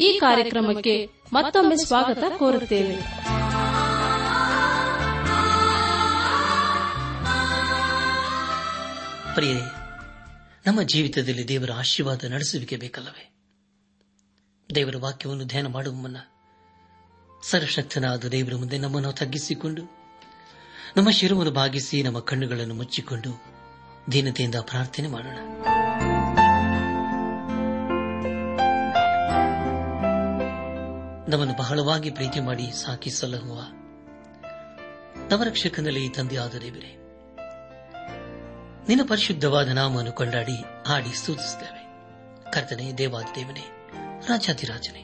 ಈ ಕಾರ್ಯಕ್ರಮಕ್ಕೆ ಮತ್ತೊಮ್ಮೆ ಸ್ವಾಗತ ಕೋರುತ್ತೇವೆ. ಪ್ರಿಯರೇ, ನಮ್ಮ ಜೀವಿತದಲ್ಲಿ ದೇವರ ಆಶೀರ್ವಾದ ನಡೆಸುವಿಕೆ ಬೇಕಲ್ಲವೇ? ದೇವರ ವಾಕ್ಯವನ್ನು ಧ್ಯಾನ ಮಾಡುವ ಮುನ್ನ ಸರ್ವಶಕ್ತನಾದ ದೇವರ ಮುಂದೆ ನಮ್ಮನ್ನು ತಗ್ಗಿಸಿಕೊಂಡು, ನಮ್ಮ ಶಿರವನ್ನು ಭಾಗಿಸಿ ನಮ್ಮ ಕಣ್ಣುಗಳನ್ನು ಮುಚ್ಚಿಕೊಂಡು ದೀನತೆಯಿಂದ ಪ್ರಾರ್ಥನೆ ಮಾಡೋಣ. ನಮ್ಮನ್ನು ಬಹಳವಾಗಿ ಪ್ರೀತಿ ಮಾಡಿ ಸಾಕಿ ಸಲಹುವ ನಮ್ಮ ರಕ್ಷಕನಲ್ಲಿ ತಂದೆಯಾದ ದೇವರೇ, ನಿನ್ನ ಪರಿಶುದ್ಧವಾದ ನಾಮವನ್ನು ಕೊಂಡಾಡಿ, ಹಾಡಿ ಸ್ತುತಿಸುತ್ತೇವೆ. ಕರ್ತನೆ, ದೇವಾದ ದೇವನೇ ರಾಜಾತಿರಾಜನೇ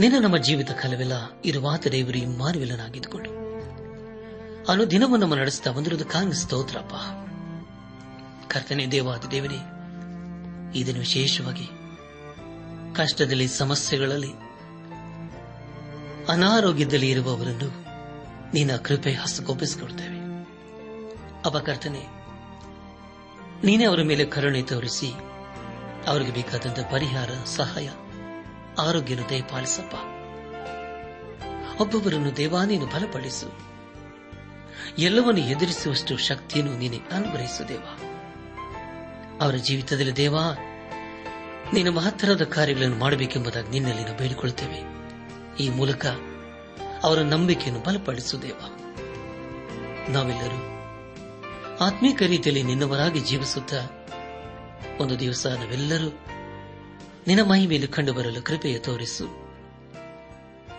ನಿನ್ನ ನಮ್ಮ ಜೀವಿತ ಕಾಲವೆಲ್ಲ ಇರುವಾತ ದೇವರಿ ಮಾರುವಿಲ್ಲನಾಗಿದ್ದುಕೊಂಡು ಅನುದಿನವೂ ನಮ್ಮ ನಡೆಸ್ತಾ ಬಂದಿರುವುದಕ್ಕಾಗಿ ಸ್ತೋತ್ರಪ್ಪ. ಕರ್ತನೆ, ದೇವಾದ ದೇವನೇ ಇದನ್ನು ವಿಶೇಷವಾಗಿ ಕಷ್ಟದಲ್ಲಿ, ಸಮಸ್ಯೆಗಳಲ್ಲಿ ಅನಾರೋಗ್ಯದಲ್ಲಿ ಇರುವವರನ್ನು ನಿನ್ನ ಕೃಪೆ ಹಸ್ತಗೊಪ್ಪಿಸಿಕೊಡ್ತೇವೆ ಅಪಕರ್ತನೆ ನೀನೇ ಅವರ ಮೇಲೆ ಕರುಣೆ ತೋರಿಸಿ ಅವರಿಗೆ ಬೇಕಾದಂತ ಪರಿಹಾರ, ಸಹಾಯ ಆರೋಗ್ಯನು ದಯಪಾಲಿಸಪ್ಪ. ಒಬ್ಬೊಬ್ಬರನ್ನು ದೇವಾ ನೀನು ಬಲಪಡಿಸು. ಎಲ್ಲವನ್ನು ಎದುರಿಸುವಷ್ಟು ಶಕ್ತಿಯನ್ನು ನೀನೆ ಅನುಗ್ರಹಿಸು ದೇವ. ಅವರ ಜೀವಿತದಲ್ಲಿ ದೇವಾ ನೀನು ಮಹತ್ತರದ ಕಾರ್ಯಗಳನ್ನು ಮಾಡಬೇಕೆಂಬುದಾಗಿ ನಿನ್ನಲ್ಲಿ ಬೇಡಿಕೊಳ್ಳುತ್ತೇವೆ. ಈ ಮೂಲಕ ಅವರ ನಂಬಿಕೆಯನ್ನು ಬಲಪಡಿಸುವುದೇವ ನಾವೆಲ್ಲರೂ ಆತ್ಮೀಕ ರೀತಿಯಲ್ಲಿ ನಿನ್ನವರಾಗಿ ಜೀವಿಸುತ್ತಾ ಒಂದು ದಿವಸ ನಾವೆಲ್ಲರೂ ನಿನ್ನ ಮಹಿಮೆಯಲ್ಲಿ ಕಂಡುಬರಲು ಕೃಪೆಯ ತೋರಿಸು.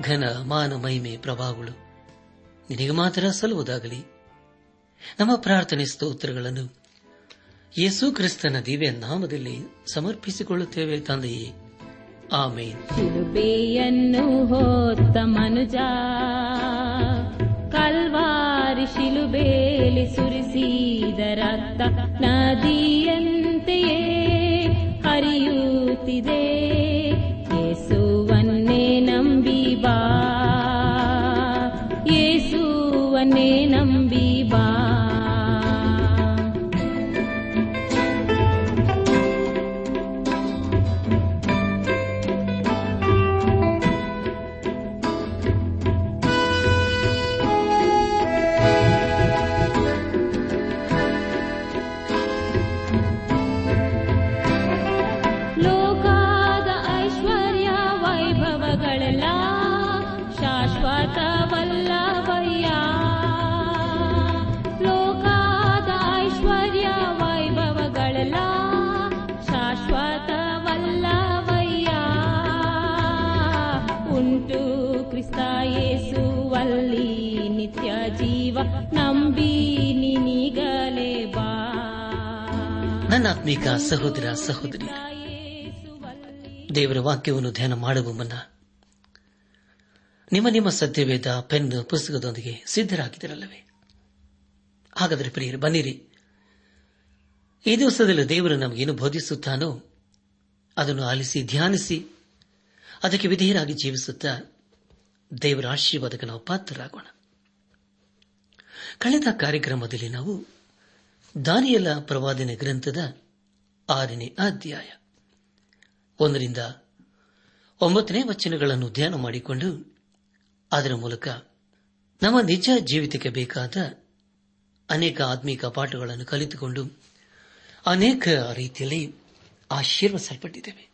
ಘನ, ಮಾನ, ಮಹಿಮೆ, ಪ್ರಭಾವಗಳು ನಿನಗೆ ಮಾತ್ರ ಸಲ್ಲುವುದಾಗಲಿ. ನಮ್ಮ ಪ್ರಾರ್ಥನೆ ಸ್ತೋತ್ರಗಳನ್ನು ಯೇಸು ಕ್ರಿಸ್ತನ ದಿವ್ಯ ನಾಮದಲ್ಲಿ ಸಮರ್ಪಿಸಿಕೊಳ್ಳುತ್ತೇವೆ ತಂದೆಯೇ. ಆಮೇನ್. ಶಿಲುಬೆಯನ್ನು ಹೊತ್ತ ಮನುಜ, ಕಲ್ವಾರಿ ಶಿಲುಬೇಲಿ ಸುರಿಸಿದ ರಕ್ತ ನದಿಯಂತೆಯೇ ಹರಿಯುತ್ತಿದೆ. ಯೇಸುವನ್ನೇ ನಂಬಿ ಬಾ, ಯೇಸುವನ್ನೇ ನಂಬಿ ಯೇಸುವಲ್ಲಿ ನಿತ್ಯ ಜೀವ ನಂಬಿ ನಿನಿಗಲೇ ಬಾ. ನನ್ನ ಆತ್ಮೀಕ ಸಹೋದರ ಸಹೋದರಿ, ದೇವರ ವಾಕ್ಯವನ್ನು ಧ್ಯಾನ ಮಾಡುವ ಮುನ್ನ ನಿಮ್ಮ ನಿಮ್ಮ ಸತ್ಯವೇದ ಪೆನ್ ಪುಸ್ತಕದೊಂದಿಗೆ ಸಿದ್ಧರಾಗಿದ್ದರಲ್ಲವೇ? ಹಾಗಾದರೆ ಪ್ರಿಯರು, ಬನ್ನಿರಿ. ಈ ದಿವಸದಲ್ಲಿ ದೇವರು ನಮಗೇನು ಬೋಧಿಸುತ್ತಾನೋ ಅದನ್ನು ಆಲಿಸಿ ಧ್ಯಾನಿಸಿ ಅದಕ್ಕೆ ವಿಧೇಯರಾಗಿ ಜೀವಿಸುತ್ತಾ ದೇವರ ಆಶೀರ್ವಾದಕ್ಕೆ ನಾವು ಪಾತ್ರರಾಗೋಣ. ಕಳೆದ ಕಾರ್ಯಕ್ರಮದಲ್ಲಿ ನಾವು ದಾನಿಯಲ ಪ್ರವಾದನೆ ಗ್ರಂಥದ ಆರನೇ ಅಧ್ಯಾಯ ಒಂದರಿಂದ ಒಂಬತ್ತನೇ ವಚನಗಳನ್ನು ಧ್ಯಾನ ಮಾಡಿಕೊಂಡು ಅದರ ಮೂಲಕ ನಮ್ಮ ನಿಜ ಜೀವಿತಕ್ಕೆ ಬೇಕಾದ ಅನೇಕ ಆತ್ಮೀಕ ಪಾಠಗಳನ್ನು ಕಲಿತುಕೊಂಡು ಅನೇಕ ರೀತಿಯಲ್ಲಿ ಆಶೀರ್ವಸಲ್ಪಟ್ಟಿದ್ದೇವೆ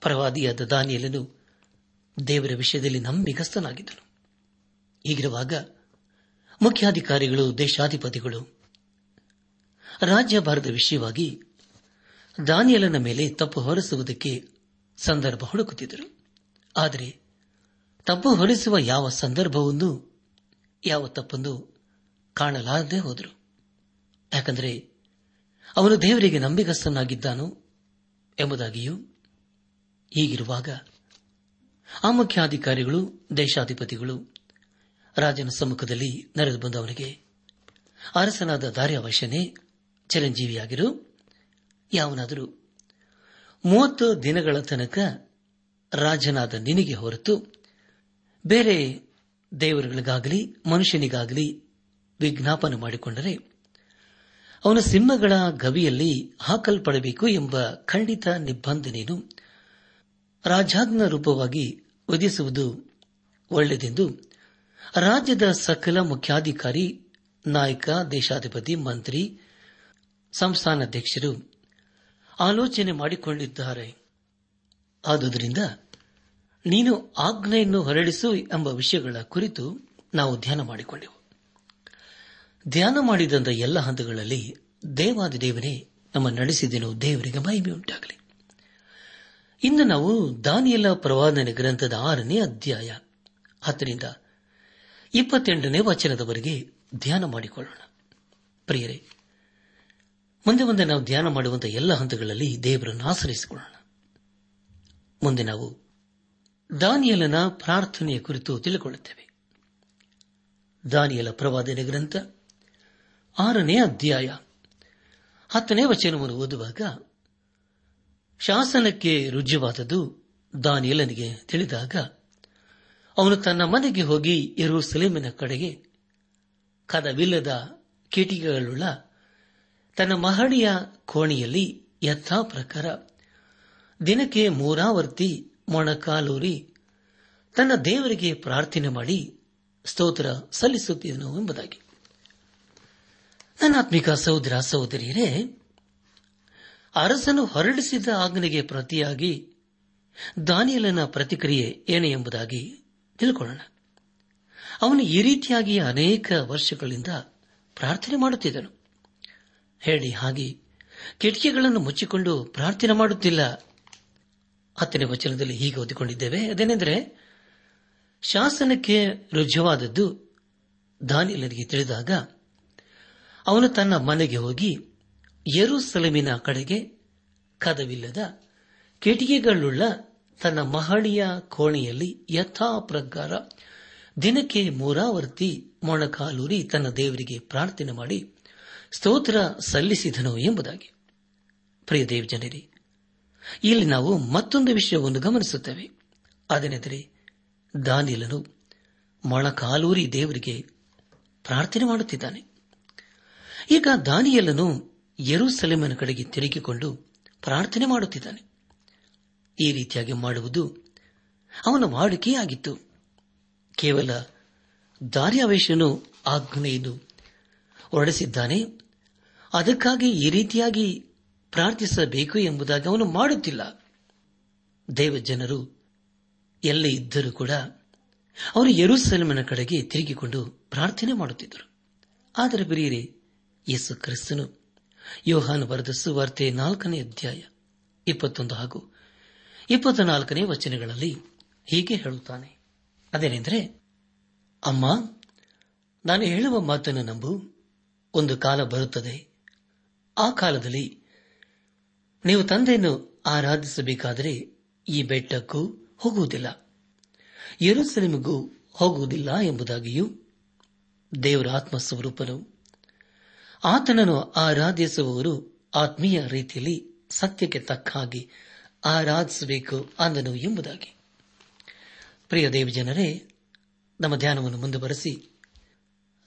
ಪ್ರವಾದಿಯಾದ ದಾನಿಯಲನು ದೇವರ ವಿಷಯದಲ್ಲಿ ನಂಬಿಗಸ್ತನಾಗಿದ್ದನು. ಹೀಗಿರುವಾಗ ಮುಖ್ಯಾಧಿಕಾರಿಗಳು, ದೇಶಾಧಿಪತಿಗಳು, ರಾಜ್ಯಭಾರದ ವಿಷಯವಾಗಿ ದಾನಿಯಲನ ಮೇಲೆ ತಪ್ಪು ಹೊರಿಸುವುದಕ್ಕೆ ಸಂದರ್ಭ ಹುಡುಕುತ್ತಿದ್ದರು. ಆದರೆ ತಪ್ಪು ಹೊರಿಸುವ ಯಾವ ಸಂದರ್ಭವನ್ನು ಯಾವ ತಪ್ಪೊಂದು ಕಾಣಲಾರದೆ ಹೋದರು. ಯಾಕಂದರೆ ಅವನು ದೇವರಿಗೆ ನಂಬಿಗಸ್ತನಾಗಿದ್ದಾನು ಎಂಬುದಾಗಿಯೂ ಹೀಗಿರುವಾಗ ಆ ಮುಖ್ಯಾಧಿಕಾರಿಗಳು, ದೇಶಾಧಿಪತಿಗಳು, ರಾಜನ ಸಮ್ಮುಖದಲ್ಲಿ ನೆರೆದು ಬಂದವನಿಗೆ ಅರಸನಾದ ದಾರ್ಯಾವಶನೇ ಚಿರಂಜೀವಿಯಾಗಿರು. ಯಾವನಾದರೂ ಮೂವತ್ತು ದಿನಗಳ ತನಕ ರಾಜನಾದ ನಿನಗೆ ಹೊರತು ಬೇರೆ ದೇವರುಗಳಿಗಾಗಲಿ, ಮನುಷ್ಯನಿಗಾಗಲಿ ವಿಜ್ಞಾಪನೆ ಮಾಡಿಕೊಂಡರೆ ಅವನ ಸಿಂಹಗಳ ಗವಿಯಲ್ಲಿ ಹಾಕಲ್ಪಡಬೇಕು ಎಂಬ ಖಂಡಿತ ನಿಬಂಧನೆಯನ್ನು ರಾಜಾಜ್ಞ ರೂಪವಾಗಿ ವಿಧಿಸುವುದು ಒಳ್ಳೆಯದೆಂದು ರಾಜ್ಯದ ಸಕಲ ಮುಖ್ಯಾಧಿಕಾರಿ, ನಾಯಕ, ದೇಶಾಧಿಪತಿ, ಮಂತ್ರಿ ಸಂಸ್ಥಾನಾಧ್ಯಕ್ಷರು ಆಲೋಚನೆ ಮಾಡಿಕೊಂಡಿದ್ದಾರೆ. ಆದುದರಿಂದ ನೀನು ಆಜ್ಞೆಯನ್ನು ಹೊರಡಿಸು ಎಂಬ ವಿಷಯಗಳ ಕುರಿತು ನಾವು ಧ್ಯಾನ ಮಾಡಿಕೊಂಡೆವು. ಧ್ಯಾನ ಮಾಡಿದಂತ ಎಲ್ಲ ಹಂತಗಳಲ್ಲಿ ದೇವಾದಿ ದೇವನೇ ನಮ್ಮ ನಡೆಸಿದೆನು ದೇವರಿಗೆ ಮಹಿಮೆ ಉಂಟಾಗಲಿ ಇಂದು ನಾವು ದಾನಿಯಲ ಪ್ರವಾದನೆ ಗ್ರಂಥದ ಆರನೇ ಅಧ್ಯಾಯ. ಹತ್ತರಿಂದ ಇಪ್ಪತ್ತೆಂಟನೇ ವಚನದವರೆಗೆ ಧ್ಯಾನ ಮಾಡಿಕೊಳ್ಳೋಣ. ಪ್ರಿಯರೇ, ಮುಂದೆ ಮುಂದೆ ನಾವು ಧ್ಯಾನ ಮಾಡುವಂತಹ ಎಲ್ಲ ಹಂತಗಳಲ್ಲಿ ದೇವರನ್ನು ಆಶ್ರಯಿಸಿಕೊಳ್ಳೋಣ. ಮುಂದೆ ನಾವು ದಾನಿಯಲನ ಪ್ರಾರ್ಥನೆಯ ಕುರಿತು ತಿಳಿಕೊಳ್ಳುತ್ತೇವೆ. ದಾನಿಯಲ ಪ್ರವಾದನೆ ಗ್ರಂಥ ಆರನೇ ಅಧ್ಯಾಯ ಹತ್ತನೇ ವಚನವನ್ನು ಓದುವಾಗ ಶಾಸನಕ್ಕೆ ರುಜುವಾದದ್ದು ದಾನಿಯಲನಿಗೆ ತಿಳಿದಾಗ, ಅವನು ತನ್ನ ಮನೆಗೆ ಹೋಗಿ ಸಲೀಮಿನ ಕಡೆಗೆ ಕದವಿಲ್ಲದ ಕಿಟಿಕೆಗಳುಳ್ಳ ತನ್ನ ಮಹಡಿಯ ಕೋಣೆಯಲ್ಲಿ ಯಥಾ ಪ್ರಕಾರ ದಿನಕ್ಕೆ ಮೂರಾವರ್ತಿ ಮೊಣಕಾಲೂರಿ ತನ್ನ ದೇವರಿಗೆ ಪ್ರಾರ್ಥನೆ ಮಾಡಿ ಸ್ತೋತ್ರ ಸಲ್ಲಿಸುತ್ತಿದ್ದನು ಎಂಬುದಾಗಿ. ನನ್ನಾತ್ಮಿಕ ಸಹೋದರ ಸಹೋದರಿಯರೇ ಅರಸನು ಹೊರಡಿಸಿದ ಆಜ್ಞೆಗೆ ಪ್ರತಿಯಾಗಿ ದಾನಿಯಲನ ಪ್ರತಿಕ್ರಿಯೆ ಏನೇ ಎಂಬುದಾಗಿ ತಿಳ್ಕೊಳ್ಳೋಣ. ಅವನು ಈ ರೀತಿಯಾಗಿ ಅನೇಕ ವರ್ಷಗಳಿಂದ ಪ್ರಾರ್ಥನೆ ಮಾಡುತ್ತಿದ್ದನು. ಹೇಳಿ, ಹಾಗೆ ಕಿಟಕಿಗಳನ್ನು ಮುಚ್ಚಿಕೊಂಡು ಪ್ರಾರ್ಥನೆ ಮಾಡುತ್ತಿಲ್ಲ. ಹತ್ತನೇ ವಚನದಲ್ಲಿ ಹೀಗೆ ಓದಿಕೊಂಡಿದ್ದೇವೆ. ಅದೇನೆಂದರೆ, ಶಾಸನಕ್ಕೆ ರುಜುವಾದದ್ದು ದಾನಿಯಲನಿಗೆ ತಿಳಿದಾಗ ಅವನು ತನ್ನ ಮನೆಗೆ ಹೋಗಿ ಯರುಸಲಮಿನ ಕಡೆಗೆ ಕದವಿಲ್ಲದ ಕಿಟಿಕೆಗಳುಳ್ಳ ತನ್ನ ಮಹಡಿಯ ಕೋಣೆಯಲ್ಲಿ ಯಥಾ ಪ್ರಕಾರ ದಿನಕ್ಕೆ ಮೂರಾವರ್ತಿ ಮೊಣಕಾಲೂರಿ ತನ್ನ ದೇವರಿಗೆ ಪ್ರಾರ್ಥನೆ ಮಾಡಿ ಸ್ತೋತ್ರ ಸಲ್ಲಿಸಿದನು ಎಂಬುದಾಗಿ. ಪ್ರಿಯ ದೇವ್ ಇಲ್ಲಿ ನಾವು ಮತ್ತೊಂದು ವಿಷಯವನ್ನು ಗಮನಿಸುತ್ತೇವೆ. ಅದನೆಂದರೆ ದಾನಿಲನು ಮೊಣಕಾಲೂರಿ ದೇವರಿಗೆ ಪ್ರಾರ್ಥನೆ ಮಾಡುತ್ತಿದ್ದಾನೆ. ಈಗ ದಾನಿಯಲ್ಲನು ಯರುಸಲೇಮನ ಕಡೆಗೆ ತಿರುಗಿಕೊಂಡು ಪ್ರಾರ್ಥನೆ ಮಾಡುತ್ತಿದ್ದಾನೆ. ಈ ರೀತಿಯಾಗಿ ಮಾಡುವುದು ಅವನ ವಾಡಿಕೆಯಾಗಿತ್ತು. ಕೇವಲ ದಾರ್ಯಾವೇಶನು ಆಜ್ಞೆಯನ್ನು ಹೊರಡಿಸಿದ್ದಾನೆ. ಅದಕ್ಕಾಗಿ ಈ ರೀತಿಯಾಗಿ ಪ್ರಾರ್ಥಿಸಬೇಕು ಎಂಬುದಾಗಿ ಅವನು ಮಾಡುತ್ತಿಲ್ಲ. ದೇವಜನರು ಎಲ್ಲೇ ಇದ್ದರೂ ಕೂಡ ಅವರು ಯರುಸಲಮನ ಕಡೆಗೆ ತಿರುಗಿಕೊಂಡು ಪ್ರಾರ್ಥನೆ ಮಾಡುತ್ತಿದ್ದರು. ಆದರೆ ಬಿರಿಯರೆ ಯೇಸು ಕ್ರಿಸ್ತನು ಯೋಹಾನ ಬರೆದ ಸುವಾರ್ತೆ ನಾಲ್ಕನೇ ಅಧ್ಯಾಯ, ಇಪ್ಪತ್ತೊಂದು ಹಾಗೂ ಇಪ್ಪತ್ತ ನಾಲ್ಕನೇ ವಚನಗಳಲ್ಲಿ ಹೀಗೆ ಹೇಳುತ್ತಾನೆ. ಅದೇನೆಂದರೆ, ಅಮ್ಮ, ನಾನು ಹೇಳುವ ಮಾತನ್ನು ನಂಬು. ಒಂದು ಕಾಲ ಬರುತ್ತದೆ. ಆ ಕಾಲದಲ್ಲಿ ನೀವು ತಂದೆಯನ್ನು ಆರಾಧಿಸಬೇಕಾದರೆ ಈ ಬೆಟ್ಟಕ್ಕೂ ಹೋಗುವುದಿಲ್ಲ. ಯರುಸಲಿಮಿಗೂ ಹೋಗುವುದಿಲ್ಲ ಎಂಬುದಾಗಿಯೂ ದೇವರ ಆತ್ಮಸ್ವರೂಪನು ಆತನನ್ನು ಆರಾಧಿಸುವವರು ಆತ್ಮೀಯ ರೀತಿಯಲ್ಲಿ ಸತ್ಯಕ್ಕೆ ತಕ್ಕ ಹಾಗೆ ಆರಾಧಿಸಬೇಕು ಅಂದನು ಎಂಬುದಾಗಿ. ಪ್ರಿಯ ದೇವಜನರೇ, ನಮ್ಮ ಧ್ಯಾನವನ್ನು ಮುಂದುವರೆಸಿ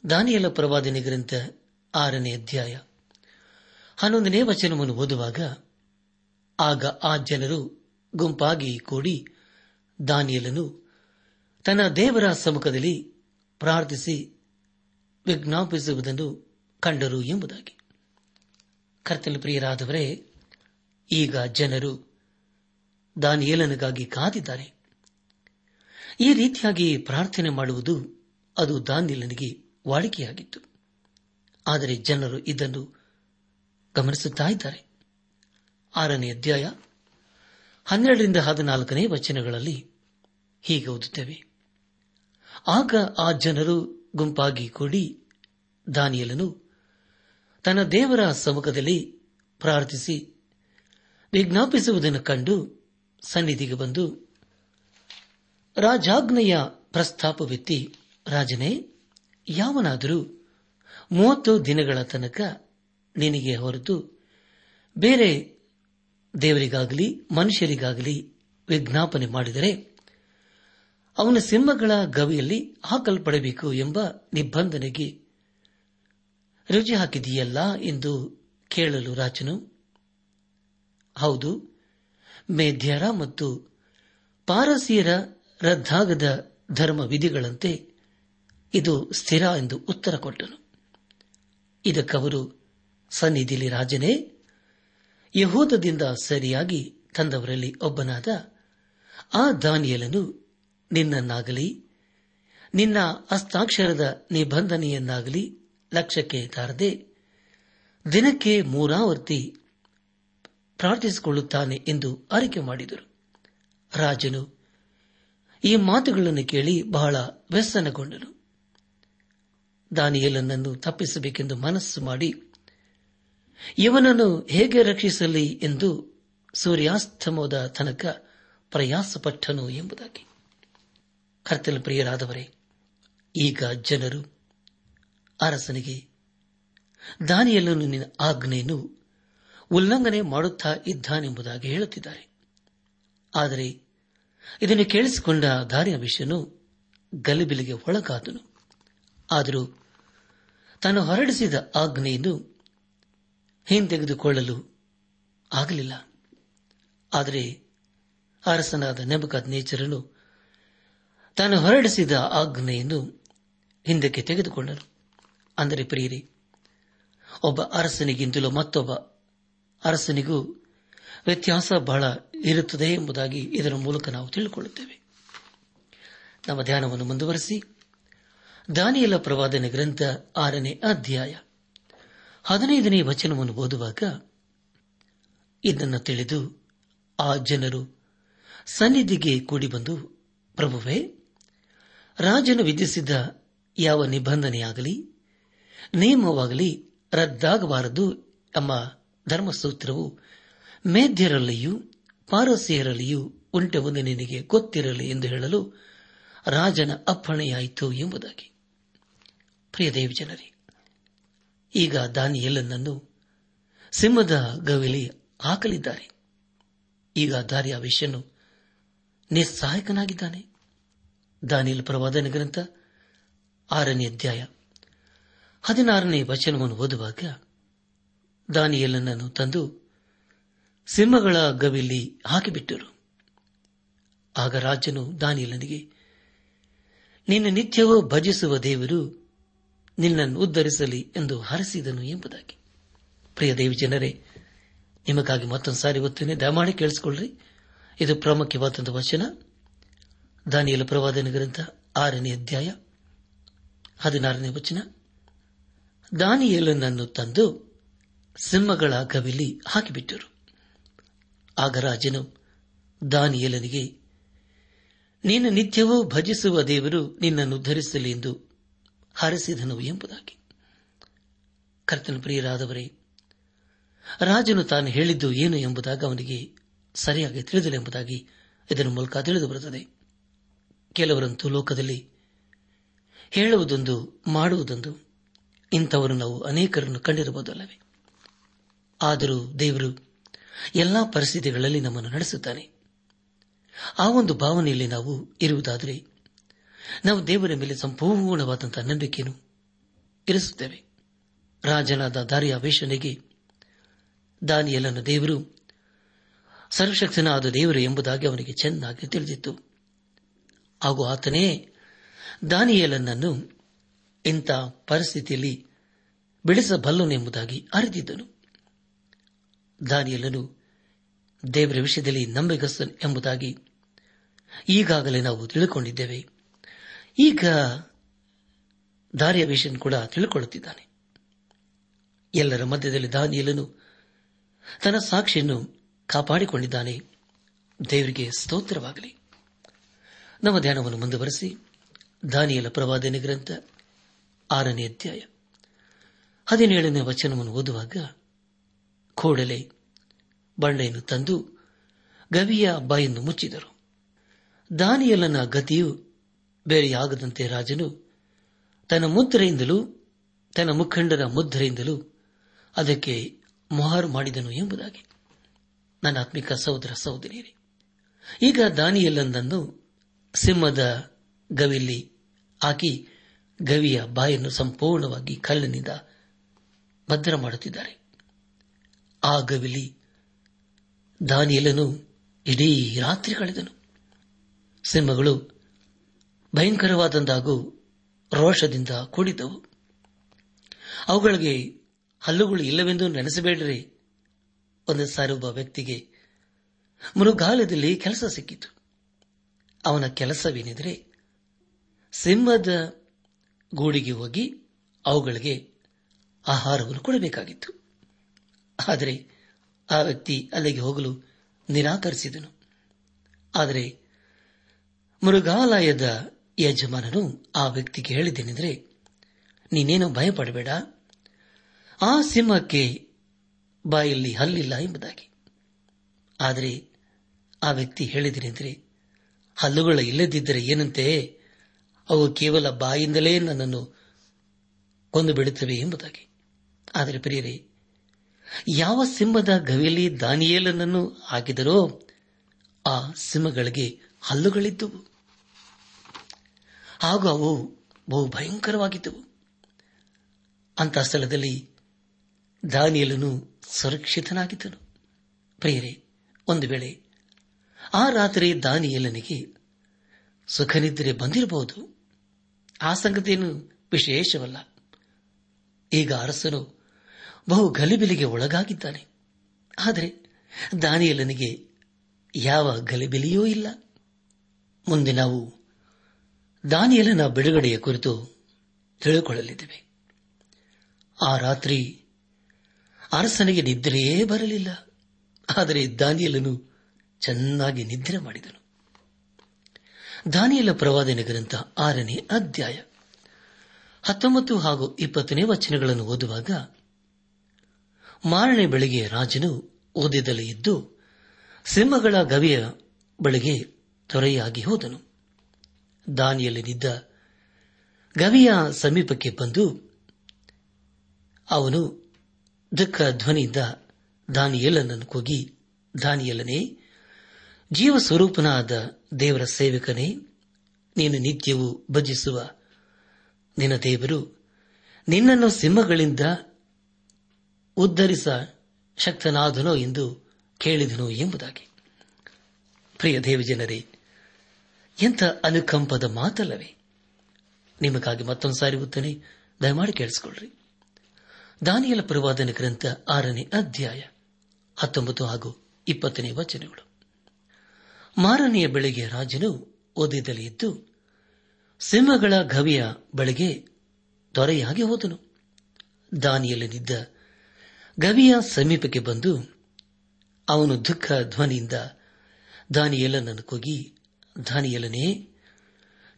ದಾನಿಯಲ ಪ್ರವಾದನೆ ಗ್ರಂಥ ಆರನೇ ಅಧ್ಯಾಯ ಹನ್ನೊಂದನೇ ವಚನವನ್ನು ಓದುವಾಗ ಆಗ ಆ ಜನರು ಗುಂಪಾಗಿ ಕೂಡಿ ದಾನಿಯಲನು ತನ್ನ ದೇವರ ಸಮ್ಮುಖದಲ್ಲಿ ಪ್ರಾರ್ಥಿಸಿ ವಿಜ್ಞಾಪಿಸುವುದನ್ನು ಕಂಡರು ಎಂಬುದಾಗಿ. ಕರ್ತನ ಪ್ರಿಯರಾದವರೇ, ಈಗ ಜನರು ದಾನಿಯೇಲನಿಗಾಗಿ ಕಾದಿದ್ದಾರೆ. ಈ ರೀತಿಯಾಗಿ ಪ್ರಾರ್ಥನೆ ಮಾಡುವುದು ಅದು ದಾನಿಯಲನಿಗೆ ವಾಡಿಕೆಯಾಗಿತ್ತು. ಆದರೆ ಜನರು ಇದನ್ನು ಗಮನಿಸುತ್ತಾ ಇದ್ದಾರೆ. ಆರನೇ ಅಧ್ಯಾಯ ಹನ್ನೆರಡರಿಂದ ಹದಿನಾಲ್ಕನೇ ವಚನಗಳಲ್ಲಿ ಹೀಗೆ ಓದುತ್ತೇವೆ. ಆಗ ಆ ಜನರು ಗುಂಪಾಗಿ ಕೂಡಿ ದಾನಿಯಲನು ತನ್ನ ದೇವರ ಸಮ್ಮುಖದಲ್ಲಿ ಪ್ರಾರ್ಥಿಸಿ ವಿಜ್ಞಾಪಿಸುವುದನ್ನು ಕಂಡು ಸನ್ನಿಧಿಗೆ ಬಂದು ರಾಜಾಜ್ಞೆಯ ಪ್ರಸ್ತಾಪವೆತ್ತಿ, ರಾಜನೇ, ಯಾವನಾದರೂ ಮೂವತ್ತು ದಿನಗಳ ತನಕ ನಿನಗೆ ಹೊರತು ಬೇರೆ ದೇವರಿಗಾಗಲಿ, ಮನುಷ್ಯರಿಗಾಗಲಿ ವಿಜ್ಞಾಪನೆ ಮಾಡಿದರೆ ಅವನ ಸಿಂಹಗಳ ಗವಿಯಲ್ಲಿ ಹಾಕಲ್ಪಡಬೇಕು ಎಂಬ ನಿಬಂಧನೆಗೆ ರುಜಿ ಹಾಕಿದೆಯಲ್ಲ ಎಂದು ಕೇಳಲು ರಾಜನು, ಹೌದು ಮೇಧ್ಯರ ಮತ್ತು ಪಾರಸಿಯರ ರದ್ದಾಗದ ಧರ್ಮ ವಿಧಿಗಳಂತೆ ಇದು ಸ್ಥಿರ ಎಂದು ಉತ್ತರ ಕೊಟ್ಟನು. ಇದಕ್ಕವರು, ಸನ್ನಿಧಿಲಿ ರಾಜನೇ, ಯಹೂದದಿಂದ ಸರಿಯಾಗಿ ತಂದವರಲ್ಲಿ ಒಬ್ಬನಾದ ಆ ದಾನಿಯಲನು ನಿನ್ನನ್ನಾಗಲಿ, ನಿನ್ನ ಹಸ್ತಾಕ್ಷರದ ನಿಬಂಧನೆಯನ್ನಾಗಲಿ ಲಕ್ಷ್ಯಕ್ಕೆ ತಾರದೆ ದಿನಕ್ಕೆ ಮೂರಾವರ್ತಿ ಪ್ರಾರ್ಥಿಸಿಕೊಳ್ಳುತ್ತಾನೆ ಎಂದು ಅರಿಕೆ ಮಾಡಿದರು. ರಾಜನು ಈ ಮಾತುಗಳನ್ನು ಕೇಳಿ ಬಹಳ ವ್ಯಸನಗೊಂಡನು. ದಾನಿಯಲನನ್ನು ತಪ್ಪಿಸಬೇಕೆಂದು ಮನಸ್ಸು ಮಾಡಿ, ಇವನನ್ನು ಹೇಗೆ ರಕ್ಷಿಸಲಿ ಎಂದು ಸೂರ್ಯಾಸ್ತಮದ ತನಕ ಪ್ರಯಾಸಪಟ್ಟನು ಎಂಬುದಾಗಿ. ಕರ್ತನ ಪ್ರಿಯರಾದವರೇ, ಈಗ ಜನರು ಅರಸನಿಗೆ ದಾನಿಯಲ್ಲನು ನಿನ್ನ ಆಜ್ಞೆಯನ್ನು ಉಲ್ಲಂಘನೆ ಮಾಡುತ್ತಾ ಇದ್ದಾನೆಂಬುದಾಗಿ ಹೇಳುತ್ತಿದ್ದಾರೆ. ಆದರೆ ಇದನ್ನು ಕೇಳಿಸಿಕೊಂಡ ದಾರಿಯ ಗಲಿಬಿಲಿಗೆ ಒಳಗಾದನು. ಆದರೂ ತಾನು ಹೊರಡಿಸಿದ ಆಜ್ಞೆಯನ್ನು ಹಿಂತೆಗೆದುಕೊಳ್ಳಲು ಆಗಲಿಲ್ಲ. ಆದರೆ ಅರಸನಾದ ನೆಬಕದ್ ನೇಚರನು ತಾನು ಹೊರಡಿಸಿದ ಆಜ್ಞೆಯನ್ನು ಹಿಂದಕ್ಕೆ ತೆಗೆದುಕೊಂಡನು. ಅಂದರೆ ಪ್ರಿಯರಿ, ಒಬ್ಬ ಅರಸನಿಗಿಂತಲೂ ಮತ್ತೊಬ್ಬ ಅರಸನಿಗೂ ವ್ಯತ್ಯಾಸ ಬಹಳ ಇರುತ್ತದೆ ಎಂಬುದಾಗಿ ಇದರ ಮೂಲಕ ನಾವು ತಿಳಿದುಕೊಳ್ಳುತ್ತೇವೆ. ನಮ್ಮ ಧ್ಯಾನವನ್ನು ಮುಂದುವರೆಸಿ. ದಾನಿಯಲ ಪ್ರವಾದನೆ ಗ್ರಂಥ ಆರನೇ ಅಧ್ಯಾಯ ಹದಿನೈದನೇ ವಚನವನ್ನು ಓದುವಾಗ ಇದನ್ನು ತಿಳಿದು ಆ ಜನರು ಸನ್ನಿಧಿಗೆ ಕೂಡಿ ಬಂದು ಪ್ರಭುವೇ, ರಾಜನು ವಿಧಿಸಿದ್ದ ಯಾವ ನಿಬಂಧನೆಯಾಗಲಿ ನಿಯಮವಾಗಲಿ, ರದ್ದಾಗಬಾರದು ಎಂಬ ಧರ್ಮಸೂತ್ರವು ಮೇಧ್ಯರಲ್ಲಿಯೂ ಪಾರಸಿಯರಲ್ಲಿಯೂ ಉಂಟೆಂದು ನಿನಗೆ ಗೊತ್ತಿರಲಿ ಎಂದು ಹೇಳಲು ರಾಜನ ಅಪ್ಪಣೆಯಾಯಿತು ಎಂಬುದಾಗಿ. ಪ್ರಿಯ ದೇವಜನರೇ, ಈಗ ದಾನಿಯಲ್ಲನನ್ನು ಸಿಂಹದ ಗವಿಲಿ ಹಾಕಲಿದ್ದಾರೆ. ಈಗ ದಾರಿಯ ವಿಷಯನು ನಿಸ್ಸಹಾಯಕನಾಗಿದ್ದಾನೆ. ದಾನಿಯಲ್ ಪ್ರವಾದನ ಗ್ರಂಥ ಆರನೇ ಅಧ್ಯಾಯ. ಹದಿನಾರನೇ ವಚನವನ್ನು ಓದುವಾಗ ದಾನಿಯಲ್ಲನನ್ನು ತಂದು ಸಿಂಹಗಳ ಗವಿಲಿ ಹಾಕಿಬಿಟ್ಟರು. ಆಗ ರಾಜನು ದಾನಿಯಲ್ಲನಿಗೆ ನಿನ್ನ ನಿತ್ಯವೂ ಭಜಿಸುವ ದೇವರು ನಿನ್ನನ್ನು ಉದ್ದರಿಸಲಿ ಎಂದು ಹರಸಿದನು ಎಂಬುದಾಗಿ. ಪ್ರಿಯ ದೇವಿ ಜನರೇ, ನಿಮಗಾಗಿ ಮತ್ತೊಂದು ಸಾರಿ ಒತ್ತೇನೆ ದಯಮಾಡಿ ಕೇಳಿಸಿಕೊಳ್ಳ್ರಿ. ಇದು ಪ್ರಾಮುಖ್ಯವಾದ ವಚನ. ದಾನಿಯಲ ಪ್ರವಾದನ ಗ್ರಂಥ ಆರನೇ ಅಧ್ಯಾಯ ಹದಿನಾರನೇ ವಚನ. ದಾನಿಯಲನನ್ನು ತಂದು ಸಿಂಹಗಳ ಗವಿಲಿ ಹಾಕಿಬಿಟ್ಟರು. ಆಗ ರಾಜನು ದಾನಿಯೇಲನಿಗೆ, ನೀನು ನಿತ್ಯವೂ ಭಜಿಸುವ ದೇವರು ನಿನ್ನನ್ನು ಧರಿಸಲಿ ಎಂದು ಹರಸಿದನು ಎಂಬುದಾಗಿ. ಕರ್ತನ ಪ್ರಿಯರಾದವರೇ, ರಾಜನು ತಾನು ಹೇಳಿದ್ದು ಏನು ಎಂಬುದಾಗಿ ಅವನಿಗೆ ಸರಿಯಾಗಿ ತಿಳಿದಿಲ್ಲ ಎಂಬುದಾಗಿ ಇದರ ಮೂಲಕ ತಿಳಿದು ಬರುತ್ತದೆ. ಕೆಲವರಂತೂ ಲೋಕದಲ್ಲಿ ಹೇಳುವುದೊಂದು ಮಾಡುವುದೊಂದು ಇಂಥವರು ನಾವು ಅನೇಕರನ್ನು ಕಂಡಿರಬಹುದಲ್ಲವೇ? ಆದರೂ ದೇವರು ಎಲ್ಲಾ ಪರಿಸ್ಥಿತಿಗಳಲ್ಲಿ ನಮ್ಮನ್ನು ನಡೆಸುತ್ತಾನೆ. ಆ ಒಂದು ಭಾವನೆಯಲ್ಲಿ ನಾವು ಇರುವುದಾದರೆ ನಾವು ದೇವರ ಮೇಲೆ ಸಂಪೂರ್ಣವಾದಂತಹ ನಂಬಿಕೆಯನ್ನು ಇರಿಸುತ್ತೇವೆ. ರಾಜನಾದ ದಾರಿಯ ವೇಷಣೆಗೆ ದಾನಿಯಲನ್ನು ದೇವರು ಸರ್ವಶಕ್ತನಾದ ದೇವರು ಎಂಬುದಾಗಿ ಅವನಿಗೆ ಚೆನ್ನಾಗಿ ತಿಳಿದಿತ್ತು. ಹಾಗೂ ಆತನೇ ದಾನಿಯಲನನ್ನು ಇಂಥ ಪರಿಸ್ಥಿತಿಯಲ್ಲಿ ಬೆಳೆಸಬಲ್ಲನೆಂಬುದಾಗಿ ಅರಿತಿದ್ದನು. ದಾನಿಯಲ್ಲನು ದೇವರ ವಿಷಯದಲ್ಲಿ ನಂಬಿಗಸ್ತನ್ ಎಂಬುದಾಗಿ ಈಗಾಗಲೇ ನಾವು ತಿಳಿದುಕೊಂಡಿದ್ದೇವೆ. ಈಗ ದಾರಿಯ ವಿಷಯ ಕೂಡ ತಿಳ್ಕೊಳ್ಳುತ್ತಿದ್ದಾನೆ ಎಲ್ಲರ ಮಧ್ಯದಲ್ಲಿ ದಾನಿಯಲನು ತನ್ನ ಸಾಕ್ಷಿಯನ್ನು ಕಾಪಾಡಿಕೊಂಡಿದ್ದಾನೆ. ದೇವರಿಗೆ ಸ್ತೋತ್ರವಾಗಲಿ. ನಮ್ಮ ಧ್ಯಾನವನ್ನು ಮುಂದುವರೆಸಿ. ದಾನಿಯಲ ಪ್ರವಾದನೆ ಗ್ರಂಥ ಆರನೇ ಅಧ್ಯಾಯ. ಹದಿನೇಳನೇ ವಚನವನ್ನು ಓದುವಾಗ ಕೂಡಲೇ ಬಂಡೆಯನ್ನು ತಂದು ಗವಿಯ ಬಾಯನ್ನು ಮುಚ್ಚಿದರು. ದಾನಿಯಲ್ಲನ ಗತಿಯು ಬೇರೆಯಾಗದಂತೆ ರಾಜನು ತನ್ನ ಮುದ್ರೆಯಿಂದಲೂ ತನ್ನ ಮುಖಂಡರ ಮುದ್ರೆಯಿಂದಲೂ ಅದಕ್ಕೆ ಮೊಹರು ಮಾಡಿದನು ಎಂಬುದಾಗಿ. ನನ್ನ ಆತ್ಮಿಕ ಸಹೋದರ ಸಹೋದರಿಯರೇ, ಈಗ ದಾನಿಯಲ್ಲಂದನ್ನು ಸಿಂಹದ ಗವಿಯಲ್ಲಿ ಹಾಕಿ ಗವಿಯ ಬಾಯನ್ನು ಸಂಪೂರ್ಣವಾಗಿ ಕಲ್ಲಿನಿಂದ ಭದ್ರ ಮಾಡುತ್ತಿದ್ದಾರೆ. ಆ ಗವಿಲಿ ದಾನಿಯಲನು ಇಡೀ ರಾತ್ರಿ ಕಳೆದನು. ಸಿಂಹಗಳು ಭಯಂಕರವಾದಂದಾಗೂ ರೋಷದಿಂದ ಕೂಡಿದ್ದವು. ಅವುಗಳಿಗೆ ಹಲ್ಲುಗಳು ಇಲ್ಲವೆಂದು ನೆನೆಸಬೇಡ್ರಿ. ಒಂದು ಸಾರಿ ಒಬ್ಬ ವ್ಯಕ್ತಿಗೆ ಮೃಗಾಲಯದಲ್ಲಿ ಕೆಲಸ ಸಿಕ್ಕಿತು. ಅವನ ಕೆಲಸವೇನೆಂದರೆ ಸಿಂಹದ ಗೂಡಿಗೆ ಹೋಗಿ ಅವುಗಳಿಗೆ ಆಹಾರವನ್ನು ಕೊಡಬೇಕಾಗಿತ್ತು. ಆದರೆ ಆ ವ್ಯಕ್ತಿ ಅಲ್ಲಿಗೆ ಹೋಗಲು ನಿರಾಕರಿಸಿದನು. ಆದರೆ ಮೃಗಾಲಯದ ಯಜಮಾನನು ಆ ವ್ಯಕ್ತಿಗೆ ಹೇಳಿದ್ದೇನೆಂದರೆ, ನೀನೇನು ಭಯಪಡಬೇಡ. ಆ ಸಿಂಹಕ್ಕೆ ಬಾಯಲ್ಲಿ ಹಲ್ಲಿಲ್ಲ ಎಂಬುದಾಗಿ. ಆದರೆ ಆ ವ್ಯಕ್ತಿ ಹೇಳಿದನೆಂದರೆ ಹಲ್ಲುಗಳ ಇಲ್ಲದಿದ್ದರೆ ಏನಂತೆ? ಅವು ಕೇವಲ ಬಾಯಿಂದಲೇ ನನ್ನನ್ನು ಕೊಂದು ಬಿಡುತ್ತವೆ ಎಂಬುದಾಗಿ. ಆದರೆ ಪ್ರಿಯರೇ, ಯಾವ ಸಿಂಹದ ಗವಿಯಲ್ಲಿ ದಾನಿಯೇಲನನ್ನು ಹಾಕಿದರೋ ಆ ಸಿಂಹಗಳಿಗೆ ಹಲ್ಲುಗಳಿದ್ದುವು. ಹಾಗೂ ಅವು ಬಹು ಭಯಂಕರವಾಗಿದ್ದವು. ಅಂತಹ ಸ್ಥಳದಲ್ಲಿ ದಾನಿಯಲನು ಸುರಕ್ಷಿತನಾಗಿದ್ದನು. ಪ್ರಿಯರೇ, ಒಂದು ವೇಳೆ ಆ ರಾತ್ರಿ ದಾನಿಯಲನಿಗೆ ಸುಖನಿದ್ರೆ ಬಂದಿರಬಹುದು. ಆ ಸಂಗತಿಯನ್ನು ವಿಶೇಷವಲ್ಲ. ಈಗ ಅರಸನು ಬಹು ಗಲಿಬಿಲಿಗೆ ಒಳಗಾಗಿದ್ದಾನೆ. ಆದರೆ ದಾನಿಯಲನಿಗೆ ಯಾವ ಗಲಿಬಿಲಿಯೂ ಇಲ್ಲ. ಮುಂದೆ ನಾವು ದಾನಿಯಲನ ಬಿಡುಗಡೆಯ ಕುರಿತು ತಿಳಿದುಕೊಳ್ಳಲಿದ್ದೇವೆ ಆ ರಾತ್ರಿ ಅರಸನಿಗೆ ನಿದ್ರೆಯೇ ಬರಲಿಲ್ಲ. ಆದರೆ ದಾನಿಯಲನು ಚೆನ್ನಾಗಿ ನಿದ್ರೆ ಮಾಡಿದನು. ದಾನಿಯಲ ಪ್ರವಾದನೆ ಗ್ರಂಥ ಆರನೇ ಅಧ್ಯಾಯ ಹತ್ತೊಂಬತ್ತು ಹಾಗೂ ಇಪ್ಪತ್ತನೇ ವಚನಗಳನ್ನು ಓದುವಾಗ ಮಾರನೇ ಬೆಳಗ್ಗೆ ರಾಜನು ಓದಿದಲ್ಲಿ ಇದ್ದು ಸಿಂಹಗಳ ಗವಿಯ ಬಳಿಗೆ ತೊರೆಯಾಗಿ ಹೋದನು. ದಾನಿಯಲ್ಲಿನಿದ್ದ ಗವಿಯ ಸಮೀಪಕ್ಕೆ ಬಂದು ಅವನು ದುಃಖ ಧ್ವನಿಯಿಂದ ದಾನಿಯಲನನ್ನು ಕೂಗಿ, ದಾನಿಯಲನೇ ಜೀವ ಸ್ವರೂಪನಾದ ದೇವರ ಸೇವಕನೇ, ನೀನು ನಿತ್ಯವೂ ಭಜಿಸುವ. ನಿನ್ನ ದೇವರು ನಿನ್ನನ್ನು ಸಿಂಹಗಳಿಂದ ಉದ್ಧರಿಸ ಶಕ್ತನಾದನೋ ಎಂದು ಕೇಳಿದನು ಎಂಬುದಾಗಿ. ಪ್ರಿಯ ದೇವಜನರೇ, ಎಂಥ ಅನುಕಂಪದ ಮಾತಲ್ಲವೇ? ನಿಮಗಾಗಿ ಮತ್ತೊಂದು ಸಾರಿ ಉತ್ತನೆ ದಯಮಾಡಿ ಕೇಳಿಸಿಕೊಳ್ಳ್ರಿ. ದಾನಿಯಲ ಪ್ರವಾದನ ಗ್ರಂಥ ಆರನೇ ಅಧ್ಯಾಯ ಹತ್ತೊಂಬತ್ತು ಹಾಗೂ ಇಪ್ಪತ್ತನೇ ವಚನಗಳು. ಮಾರನೆಯ ಬೆಳಿಗ್ಗೆ ರಾಜನು ಓದಿದಲ್ಲಿ ಇದ್ದು ಸಿಂಹಗಳ ಗವಿಯ ಬಳಿಗೆ ದೊರೆಯಾಗಿ ಹೋದನು. ದಾನಿಯಲ್ಲಿದ್ದ ಗವಿಯ ಸಮೀಪಕ್ಕೆ ಬಂದು ಅವನು ದುಃಖ ಧ್ವನಿಯಿಂದ ದಾನಿಯಲ್ಲನನ್ನು ಕೂಗಿ ದಾನಿಯಲ್ಲನೇ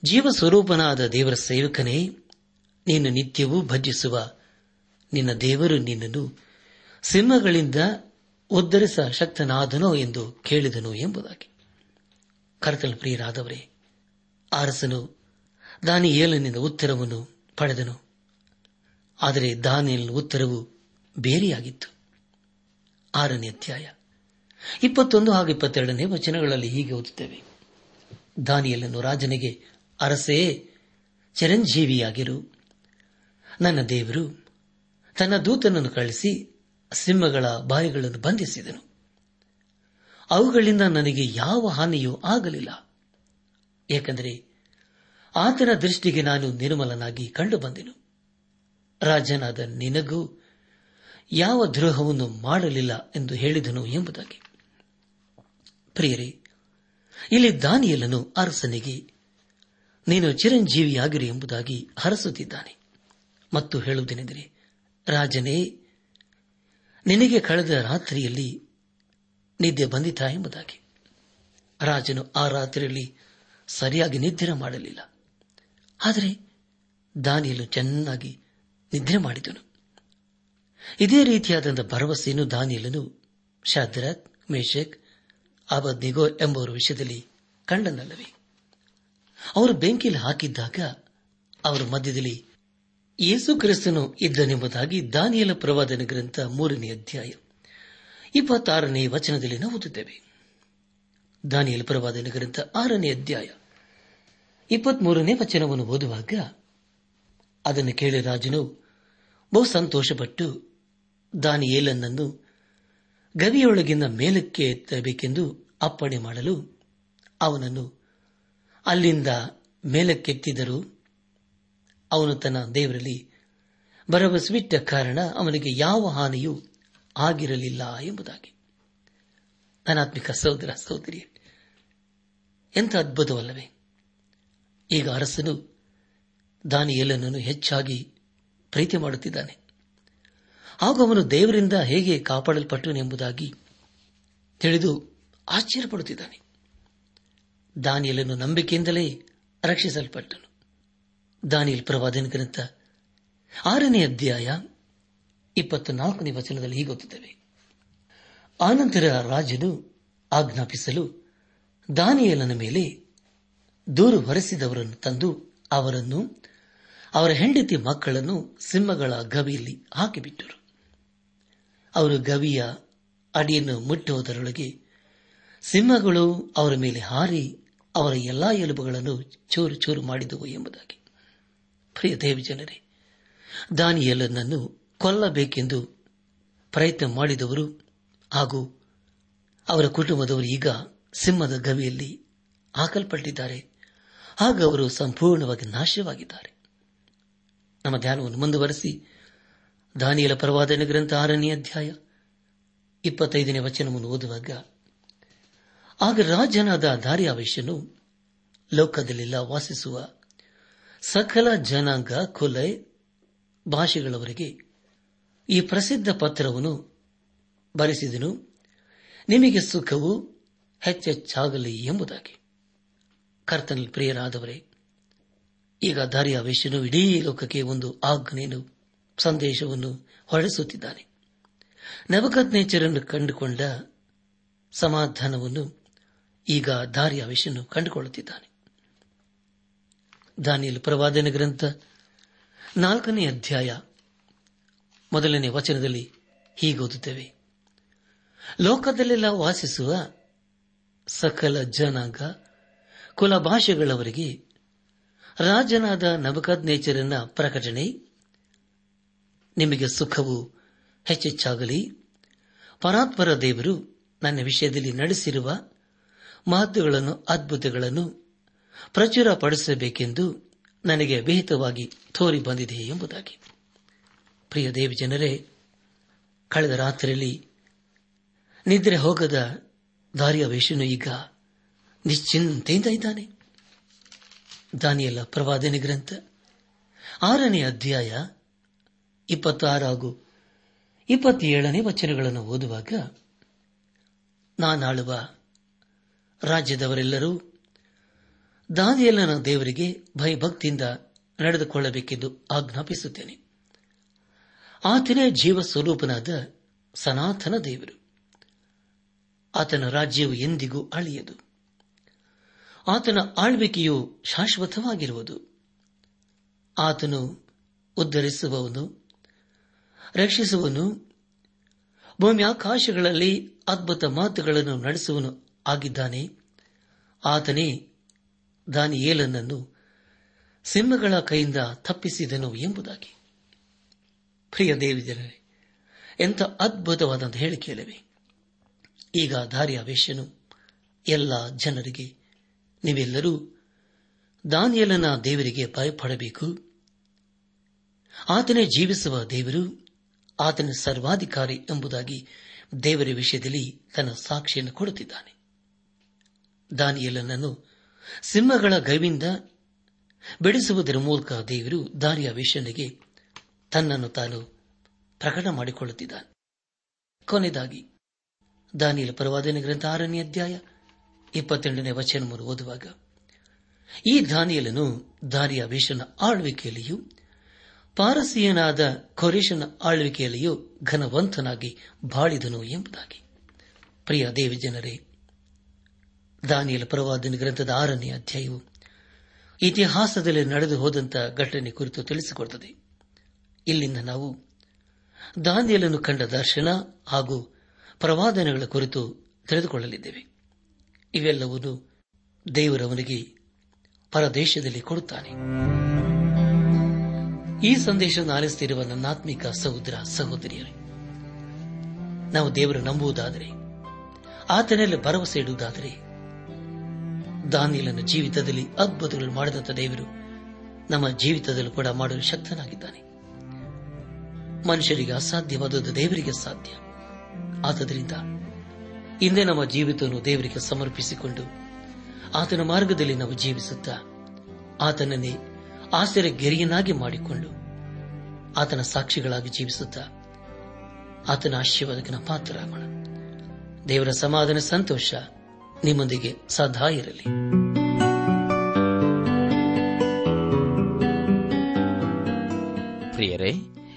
ಜೀವ ಸ್ವರೂಪನಾದ ದೇವರ ಸೇವಕನೇ, ನೀನು ನಿತ್ಯವೂ ಭಜಿಸುವ ನಿನ್ನ ದೇವರು ನಿನ್ನನ್ನು ಸಿಂಹಗಳಿಂದ ಉದ್ಧರಿಸ ಶಕ್ತನಾದನೋ ಎಂದು ಕೇಳಿದನು ಎಂಬುದಾಗಿ. ಕರ್ತಲ್ ಪ್ರಿಯರಾದವರೇ, ಅರಸನು ದಾನಿಯೇಲನಿಂದ ಉತ್ತರವನ್ನು ಪಡೆದನು. ಆದರೆ ದಾನಿಯಲ್ ಉತ್ತರವು ಬೇರೆಯಾಗಿತ್ತು. ಆರನೇ ಅಧ್ಯಾಯ. ಇಪ್ಪತ್ತೊಂದು ಹಾಗೂ ಇಪ್ಪತ್ತೆರಡನೇ ವಚನಗಳಲ್ಲಿ ಹೀಗೆ ಓದುತ್ತೇವೆ. ದಾನಿಯಲನ್ನು ರಾಜನಿಗೆ, ಅರಸೇ, ಚಿರಂಜೀವಿಯಾಗಿರು. ನನ್ನ ದೇವರು, ತನ್ನ ದೂತನನ್ನು ಕಳಿಸಿ ಸಿಂಹಗಳ ಬಾಯಿಗಳನ್ನು ಬಂಧಿಸಿದನು. ಅವುಗಳಿಂದ ನನಗೆ ಯಾವ ಹಾನಿಯೂ ಆಗಲಿಲ್ಲ. ಏಕೆಂದರೆ ಆತನ ದೃಷ್ಟಿಗೆ ನಾನು ನಿರ್ಮಲನಾಗಿ ಕಂಡುಬಂದೆನು. ರಾಜನಾದ ನಿನಗೂ ಯಾವ ದ್ರೋಹವನ್ನು ಮಾಡಲಿಲ್ಲ ಎಂದು ಹೇಳಿದನು ಎಂಬುದಾಗಿ. ಪ್ರಿಯರೇ, ಇಲ್ಲಿ ದಾನಿಯಲನು ಅರಸನಿಗೆ, ನೀನು ಚಿರಂಜೀವಿಯಾಗಿರು ಎಂಬುದಾಗಿ ಹರಸುತ್ತಿದ್ದಾನೆ. ಮತ್ತು ಹೇಳುವುದೇನೆಂದರೆ, ರಾಜನೇ, ನಿನಗೆ ಕಳೆದ ರಾತ್ರಿಯಲ್ಲಿ ನಿದ್ದೆ ಬಂದಿತಾ ಎಂಬುದಾಗಿ. ರಾಜನು ಆ ರಾತ್ರಿಯಲ್ಲಿ ಸರಿಯಾಗಿ ನಿದ್ರೆ ಮಾಡಲಿಲ್ಲ. ಆದರೆ ದಾನಿಯಲು ಚೆನ್ನಾಗಿ ನಿದ್ರೆ ಮಾಡಿದನು. ಇದೇ ರೀತಿಯಾದಂಥ ಭರವಸೆಯನ್ನು ದಾನಿಯಲನು ಶಾದ್ರತ್ ಮೇಷಕ್ ಅಬದ್ನಿಗೋ ಎಂಬುವರ ವಿಷಯದಲ್ಲಿ ಕಂಡನಲ್ಲವೇ? ಅವರು ಬೆಂಕಿಯಲ್ಲಿ ಹಾಕಿದ್ದಾಗ ಅವರ ಮಧ್ಯದಲ್ಲಿ ಯೇಸು ಕ್ರಿಸ್ತನು ಇದ್ದನೆಂಬುದಾಗಿ ದಾನಿಯಲ ಪ್ರವಾದನ ಗ್ರಂಥ ಮೂರನೇ ಅಧ್ಯಾಯ. ಇಪ್ಪತ್ತಾರನೇ ವಚನದಲ್ಲಿ ನಾವು ಓದುತ್ತೇವೆ. ದಾನಿಯಲ್ ಪ್ರವಾದನ ಆರನೇ ಅಧ್ಯಾಯ. ಇಪ್ಪತ್ಮೂರನೇ ವಚನವನ್ನು ಓದುವಾಗ ಅದನ್ನು ಕೇಳಿ ರಾಜನು, ಬಹು ಸಂತೋಷಪಟ್ಟು ದಾನಿಯೇಲನನ್ನು ಗವಿಯೊಳಗಿನ ಮೇಲಕ್ಕೆ ಎತ್ತಬೇಕೆಂದು ಅಪ್ಪಣೆ ಮಾಡಲು ಅವನನ್ನು ಅಲ್ಲಿಂದ ಮೇಲಕ್ಕೆತ್ತಿದರು. ಅವನು ತನ್ನ ದೇವರಲ್ಲಿ ಭರವಸವಿಟ್ಟ ಕಾರಣ ಅವನಿಗೆ ಯಾವ ಹಾನಿಯೂ ಆಗಿರಲಿಲ್ಲ ಎಂಬುದಾಗಿ. ಧನಾತ್ಮಿಕ ಸಹೋದರ ಸಹೋದರಿ ಎಂಥ ಅದ್ಭುತವಲ್ಲವೇ? ಈಗ ಅರಸನು ದಾನಿಯೇಲನನ್ನು ಹೆಚ್ಚಾಗಿ ಪ್ರೀತಿ ಮಾಡುತ್ತಿದ್ದಾನೆ. ಹಾಗೂ ಅವನು ದೇವರಿಂದ ಹೇಗೆ ಕಾಪಾಡಲ್ಪಟ್ಟನೆಂಬುದಾಗಿ ತಿಳಿದು ಆಶ್ಚರ್ಯಪಡುತ್ತಿದ್ದಾನೆ. ದಾನಿಯಲನ್ನು ನಂಬಿಕೆಯಿಂದಲೇ ರಕ್ಷಿಸಲ್ಪಟ್ಟನು. ದಾನಿಯಲ್ ಪ್ರವಾದನ ಗ್ರಂಥ ಆರನೇ ಅಧ್ಯಾಯ ಇಪ್ಪತ್ತು ನಾಲ್ಕನೇ ವಚನದಲ್ಲಿ ಹೀಗೊತ್ತುತ್ತವೆ ಆನಂತರ ರಾಜನು ಆಜ್ಞಾಪಿಸಲು ದಾನಿಯಲನ ಮೇಲೆ ದೂರು ಹೊರಿಸಿದವರನ್ನು ತಂದು ಅವರನ್ನು, ಅವರ ಹೆಂಡತಿ ಮಕ್ಕಳನ್ನು ಸಿಂಹಗಳ ಗವಿಯಲ್ಲಿ ಹಾಕಿಬಿಟ್ಟರು. ಅವರು ಗವಿಯ ಅಡಿಯನ್ನು ಮುಟ್ಟುವುದರೊಳಗೆ ಸಿಂಹಗಳು ಅವರ ಮೇಲೆ ಹಾರಿ ಅವರ ಎಲ್ಲಾ ಎಲುಬುಗಳನ್ನು ಚೂರು ಚೂರು ಮಾಡಿದವು ಎಂಬುದಾಗಿ. ಪ್ರಿಯ ದೇವಿ ಜನರೇ ದಾನಿಯಲನನ್ನು ಕೊಲ್ಲಬೇಕೆಂದು ಪ್ರಯತ್ನ ಮಾಡಿದವರು ಹಾಗೂ ಅವರ ಕುಟುಂಬದವರು ಈಗ ಸಿಂಹದ ಗವಿಯಲ್ಲಿ ಹಾಕಲ್ಪಟ್ಟಿದ್ದಾರೆ. ಆಗ ಅವರು ಸಂಪೂರ್ಣವಾಗಿ ನಾಶವಾಗಿದ್ದಾರೆ. ನಮ್ಮ ಧ್ಯಾನವನ್ನು ಮುಂದುವರೆಸಿ. ದಾನಿಯಲ ಪರವಾದನೆ ಗ್ರಂಥ ಆರನೇ ಅಧ್ಯಾಯ ಇಪ್ಪತ್ತೈದನೇ ವಚನವನ್ನು ಓದುವಾಗ, ಆಗ ರಾಜನಾದ ದಾರಿಯಾವೇಶನು ಲೋಕದಲ್ಲೆಲ್ಲ ವಾಸಿಸುವ ಸಕಲ ಜನಾಂಗ, ಕೊಲೆ, ಭಾಷೆಗಳವರೆಗೆ ಈ ಪ್ರಸಿದ್ಧ ಪತ್ರವನ್ನು ಬರೆಸಿದನು. ನಿಮಗೆ ಸುಖವು ಹೆಚ್ಚೆಚ್ಚಾಗಲಿ ಎಂಬುದಾಗಿ. ಕರ್ತನಲ್ಲಿ ಪ್ರಿಯರಾದವರೇ, ಈಗ ದಾರಿಯಾವೇಶನು ಇಡೀ ಲೋಕಕ್ಕೆ ಒಂದು ಆಜ್ಞೆಯನ್ನು ಸಂದೇಶವನ್ನು ಹೊರಡಿಸುತ್ತಿದ್ದಾನೆ. ನವಕತ್ನೇಚರನ್ನು ಕಂಡುಕೊಂಡ ಸಮಾಧಾನವನ್ನು ಈಗ ದಾರಿಯಾವೇಶನು ಕಂಡುಕೊಳ್ಳುತ್ತಿದ್ದಾನೆ. ದಾನಿಯಲ್ಲಿ ಪ್ರವಾದನ ಗ್ರಂಥ ನಾಲ್ಕನೇ ಅಧ್ಯಾಯ ಮೊದಲನೇ ವಚನದಲ್ಲಿ ಹೀಗೋದುತ್ತೇವೆ ಲೋಕದಲ್ಲೆಲ್ಲ ವಾಸಿಸುವ ಸಕಲ ಜನಾಂಗ ಕುಲ ಭಾಷೆಗಳವರಿಗೆ ರಾಜನಾದ ನಬಕದ್ನೇಚರನ ಪ್ರಕಟಣೆ. ನಿಮಗೆ ಸುಖವು ಹೆಚ್ಚೆಚ್ಚಾಗಲಿ. ಪರಾತ್ಪರ ದೇವರು ನನ್ನ ವಿಷಯದಲ್ಲಿ ನಡೆಸಿರುವ ಮಹತ್ವಗಳನ್ನು, ಅದ್ಭುತಗಳನ್ನು ಪ್ರಚುರಪಡಿಸಬೇಕೆಂದು ನನಗೆ ವಿಹಿತವಾಗಿ ತೋರಿ ಬಂದಿದೆ ಎಂಬುದಾಗಿ. ಪ್ರಿಯ ದೇವಿ ಜನರೇ, ಕಳೆದ ರಾತ್ರಿಯಲ್ಲಿ ನಿದ್ರೆ ಹೋಗದ ದಾರಿಯ ವೇಷನು ಈಗ ನಿಶ್ಚಿಂತೆಯಿಂದ ಇದ್ದಾನೆ. ದಾನಿಯಲ್ಲ ಪ್ರವಾದನೆ ಗ್ರಂಥ, ಆರನೇ ಅಧ್ಯಾಯ ಇಪ್ಪತ್ತಾರು ಹಾಗೂ ಇಪ್ಪತ್ತೇಳನೇ ವಚನಗಳನ್ನು ಓದುವಾಗ, ನಾನಾಳುವ ರಾಜ್ಯದವರೆಲ್ಲರೂ ದಾನಿಯಲ್ಲನ ದೇವರಿಗೆ ಭಯಭಕ್ತಿಯಿಂದ ನಡೆದುಕೊಳ್ಳಬೇಕೆಂದು ಆಜ್ಞಾಪಿಸುತ್ತೇನೆ. ಆತನೇ ಜೀವ ಸ್ವರೂಪನಾದ ಸನಾತನ ದೇವರು. ಆತನ ರಾಜ್ಯವು ಎಂದಿಗೂ ಅಳಿಯದು. ಆತನ ಆಳ್ವಿಕೆಯು ಶಾಶ್ವತವಾಗಿರುವುದು. ಆತನು ಉದ್ಧರಿಸುವವನು ರಕ್ಷಿಸುವನು ಭೂಮ್ಯಾಕಾಶಗಳಲ್ಲಿ ಅದ್ಭುತ ಮಾತುಗಳನ್ನು ನಡೆಸುವನು ಆಗಿದ್ದಾನೆ. ಆತನೇ ದಾನಿಯೇಲನನ್ನು ಸಿಂಹಗಳ ಕೈಯಿಂದ ತಪ್ಪಿಸಿದನು ಎಂಬುದಾಗಿ. ಪ್ರಿಯ ದೇವಿ ಜನರೇ ಎಂಥ ಅದ್ಭುತವಾದಂಥ ಹೇಳಿಕೆಯಲ್ಲವೇ ಈಗ ದಾರಿಯ ಎಲ್ಲ ಜನರಿಗೆ, ನೀವೆಲ್ಲರೂ ದಾನಿಯಲನ ದೇವರಿಗೆ ಭಯಪಡಬೇಕು. ಆತನೇ ಜೀವಿಸುವ ದೇವರು, ಆತನ ಸರ್ವಾಧಿಕಾರಿ ಎಂಬುದಾಗಿ ದೇವರ ವಿಷಯದಲ್ಲಿ ತನ್ನ ಸಾಕ್ಷಿಯನ್ನು ಕೊಡುತ್ತಿದ್ದಾನೆ. ದಾನಿಯಲನನ್ನು ಸಿಂಹಗಳ ಗೈವಿಂದ ಬಿಡಿಸುವುದರ ಮೂಲಕ ದೇವರು ದಾರಿಯ ವೇಷನಿಗೆ ತನ್ನನ್ನು ತಾನು ಪ್ರಕಟ ಮಾಡಿಕೊಳ್ಳುತ್ತಿದ್ದಾನೆ. ಕೊನೆಯದಾಗಿ, ದಾನಿಯಲ ಪರವಾದನೆ ಗ್ರಂಥ ಆರನೇ ಅಧ್ಯಾಯ ಇಪ್ಪತ್ತೆಂಟನೇ ವಚನ ಓದುವಾಗ, ಈ ದಾನಿಯಲನು ದಾರಿಯ ವೇಷನ ಆಳ್ವಿಕೆಯಲ್ಲಿಯೂ, ಪಾರಸೀಯನಾದ ಖೊರೇಶನ ಆಳ್ವಿಕೆಯಲ್ಲಿಯೂ ಘನವಂತನಾಗಿ ಬಾಳಿದನು ಎಂಬುದಾಗಿ. ಪ್ರಿಯ ದೇವಿ ಜನರೇ ದಾನಿಯಲ ಪರವಾದಿನ ಗ್ರಂಥದ ಆರನೇ ಅಧ್ಯಾಯವು ಇತಿಹಾಸದಲ್ಲಿ ನಡೆದು ಹೋದಂತಹ ಘಟನೆ ಕುರಿತು ತಿಳಿಸಿಕೊಡುತ್ತದೆ. ಇಲ್ಲಿಂದ ನಾವು ದಾನಿಯಲನ್ನು ಕಂಡ ದರ್ಶನ ಹಾಗೂ ಪ್ರವಾದನೆಗಳ ಕುರಿತು ತಿಳಿದುಕೊಳ್ಳಲಿದ್ದೇವೆ. ಇವೆಲ್ಲವನ್ನು ದೇವರವನಿಗೆ ಪರದೇಶದಲ್ಲಿ ಕೊಡುತ್ತಾನೆ. ಈ ಸಂದೇಶವನ್ನು ಆಲಿಸುತ್ತಿರುವ ನನ್ನಾತ್ಮಿಕ ಸಹೋದರ ಸಹೋದರಿಯರೇ, ನಾವು ದೇವರು ನಂಬುವುದಾದರೆ, ಆತನಲ್ಲಿ ಭರವಸೆ ಇಡುವುದಾದರೆ, ದಾನಿಯಲನ ಜೀವಿತದಲ್ಲಿ ಅದ್ಭುತಗಳು ಮಾಡಿದಂಥ ದೇವರು ನಮ್ಮ ಜೀವಿತದಲ್ಲೂ ಕೂಡ ಮಾಡಲು ಶಕ್ತನಾಗಿದ್ದಾನೆ. ಮನುಷ್ಯರಿಗೆ ಅಸಾಧ್ಯವಾದದ್ದು ದೇವರಿಗೆ ಸಾಧ್ಯ ಆದ್ದರಿಂದ ಹಿಂದೆ ನಮ್ಮ ಜೀವಿತವನ್ನು ದೇವರಿಗೆ ಸಮರ್ಪಿಸಿಕೊಂಡು ಆತನ ಮಾರ್ಗದಲ್ಲಿ ನಾವು ಜೀವಿಸುತ್ತ ಆತನನ್ನೇ ಆಸರೆ ಗೆರೆಯನ್ನಾಗಿ ಮಾಡಿಕೊಂಡು ಆತನ ಸಾಕ್ಷಿಗಳಾಗಿ ಜೀವಿಸುತ್ತ ಆತನ ಆಶೀರ್ವಾದಕ್ಕೆ ಪಾತ್ರರಾಗೋಣ. ದೇವರ ಸಮಾಧಾನ, ಸಂತೋಷ ನಿಮ್ಮೊಂದಿಗೆ ಸದಾ ಇರಲಿ.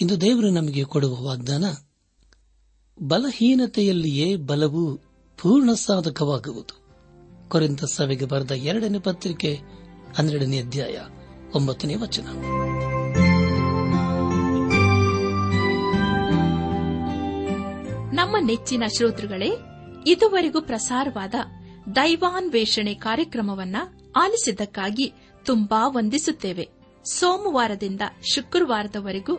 ಇಂದು ದೇವರು ನಮಗೆ ಕೊಡುವ ವಾಗ್ದಾನ, ಬಲಹೀನತೆಯಲ್ಲಿಯೇ ಬಲವು ಪೂರ್ಣ ಸಾಧಕವಾಗುವುದು. ಕೊರೆಂತ ಸಭೆಗೆ ಬರೆದ ಎರಡನೇ ಪತ್ರಿಕೆ ಹನ್ನೆರಡನೇ ಅಧ್ಯಾಯ ಒಂಬತ್ತನೇ ವಚನ. ನಮ್ಮ ನೆಚ್ಚಿನ ಶ್ರೋತೃಗಳೇ, ಇದುವರೆಗೂ ಪ್ರಸಾರವಾದ ದೈವಾನ್ವೇಷಣೆ ಕಾರ್ಯಕ್ರಮವನ್ನ ಆಲಿಸಿದ್ದಕ್ಕಾಗಿ ತುಂಬಾ ವಂದಿಸುತ್ತೇವೆ. ಸೋಮವಾರದಿಂದ ಶುಕ್ರವಾರದವರೆಗೂ